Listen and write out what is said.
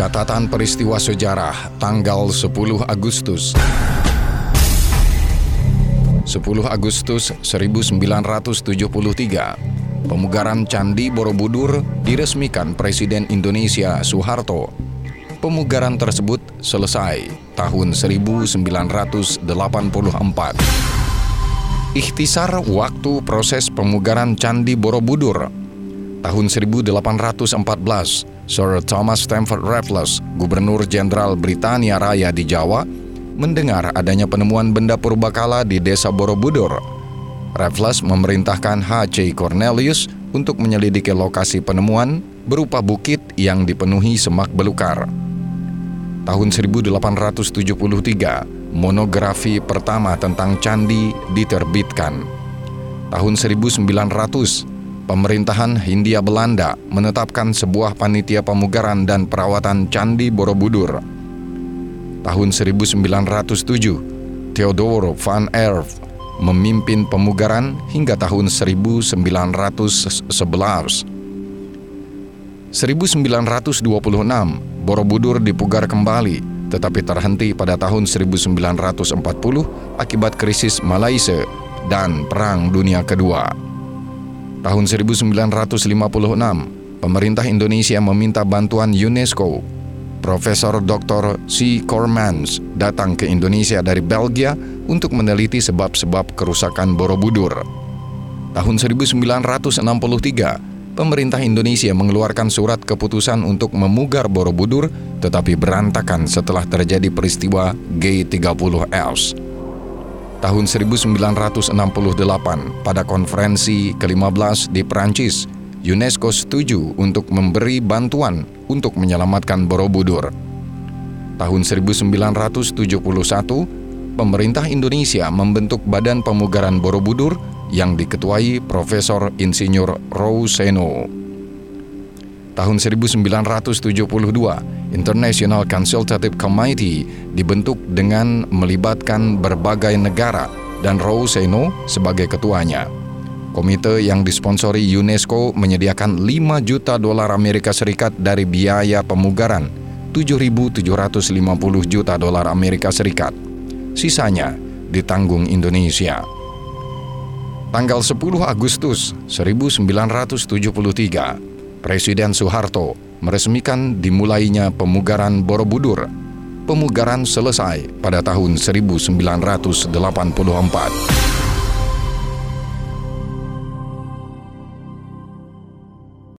Catatan peristiwa sejarah tanggal 10 Agustus 10 Agustus 1973 Pemugaran Candi Borobudur diresmikan Presiden Indonesia Soeharto. Pemugaran tersebut selesai tahun 1984. Ikhtisar waktu proses pemugaran Candi Borobudur tahun 1814 Sir Thomas Stamford Raffles, Gubernur Jenderal Britania Raya di Jawa, mendengar adanya penemuan benda purbakala di Desa Borobudur. Raffles memerintahkan H.C. Cornelius untuk menyelidiki lokasi penemuan berupa bukit yang dipenuhi semak belukar. Tahun 1873, monografi pertama tentang candi diterbitkan. Tahun 1900, pemerintahan Hindia Belanda menetapkan sebuah panitia pemugaran dan perawatan Candi Borobudur. Tahun 1907, Theodore van Erf memimpin pemugaran hingga tahun 1911. 1926, Borobudur dipugar kembali, tetapi terhenti pada tahun 1940 akibat krisis Malaysia dan Perang Dunia Kedua. Tahun 1956, pemerintah Indonesia meminta bantuan UNESCO. Profesor Dr. C. Cormans datang ke Indonesia dari Belgia untuk meneliti sebab-sebab kerusakan Borobudur. Tahun 1963, pemerintah Indonesia mengeluarkan surat keputusan untuk memugar Borobudur tetapi berantakan setelah terjadi peristiwa G30S tahun 1968 pada konferensi ke-15 di Prancis, UNESCO setuju untuk memberi bantuan untuk menyelamatkan Borobudur. Tahun 1971, pemerintah Indonesia membentuk Badan Pemugaran Borobudur yang diketuai Profesor Insinyur Rouseno. Tahun 1972, International Consultative Committee dibentuk dengan melibatkan berbagai negara dan Seno sebagai ketuanya. Komite yang disponsori UNESCO menyediakan 5 juta dolar Amerika Serikat dari biaya pemugaran 7.750 juta dolar Amerika Serikat. Sisanya ditanggung Indonesia. Tanggal 10 Agustus 1973, Presiden Soeharto meresmikan dimulainya pemugaran Borobudur. Pemugaran selesai pada tahun 1984.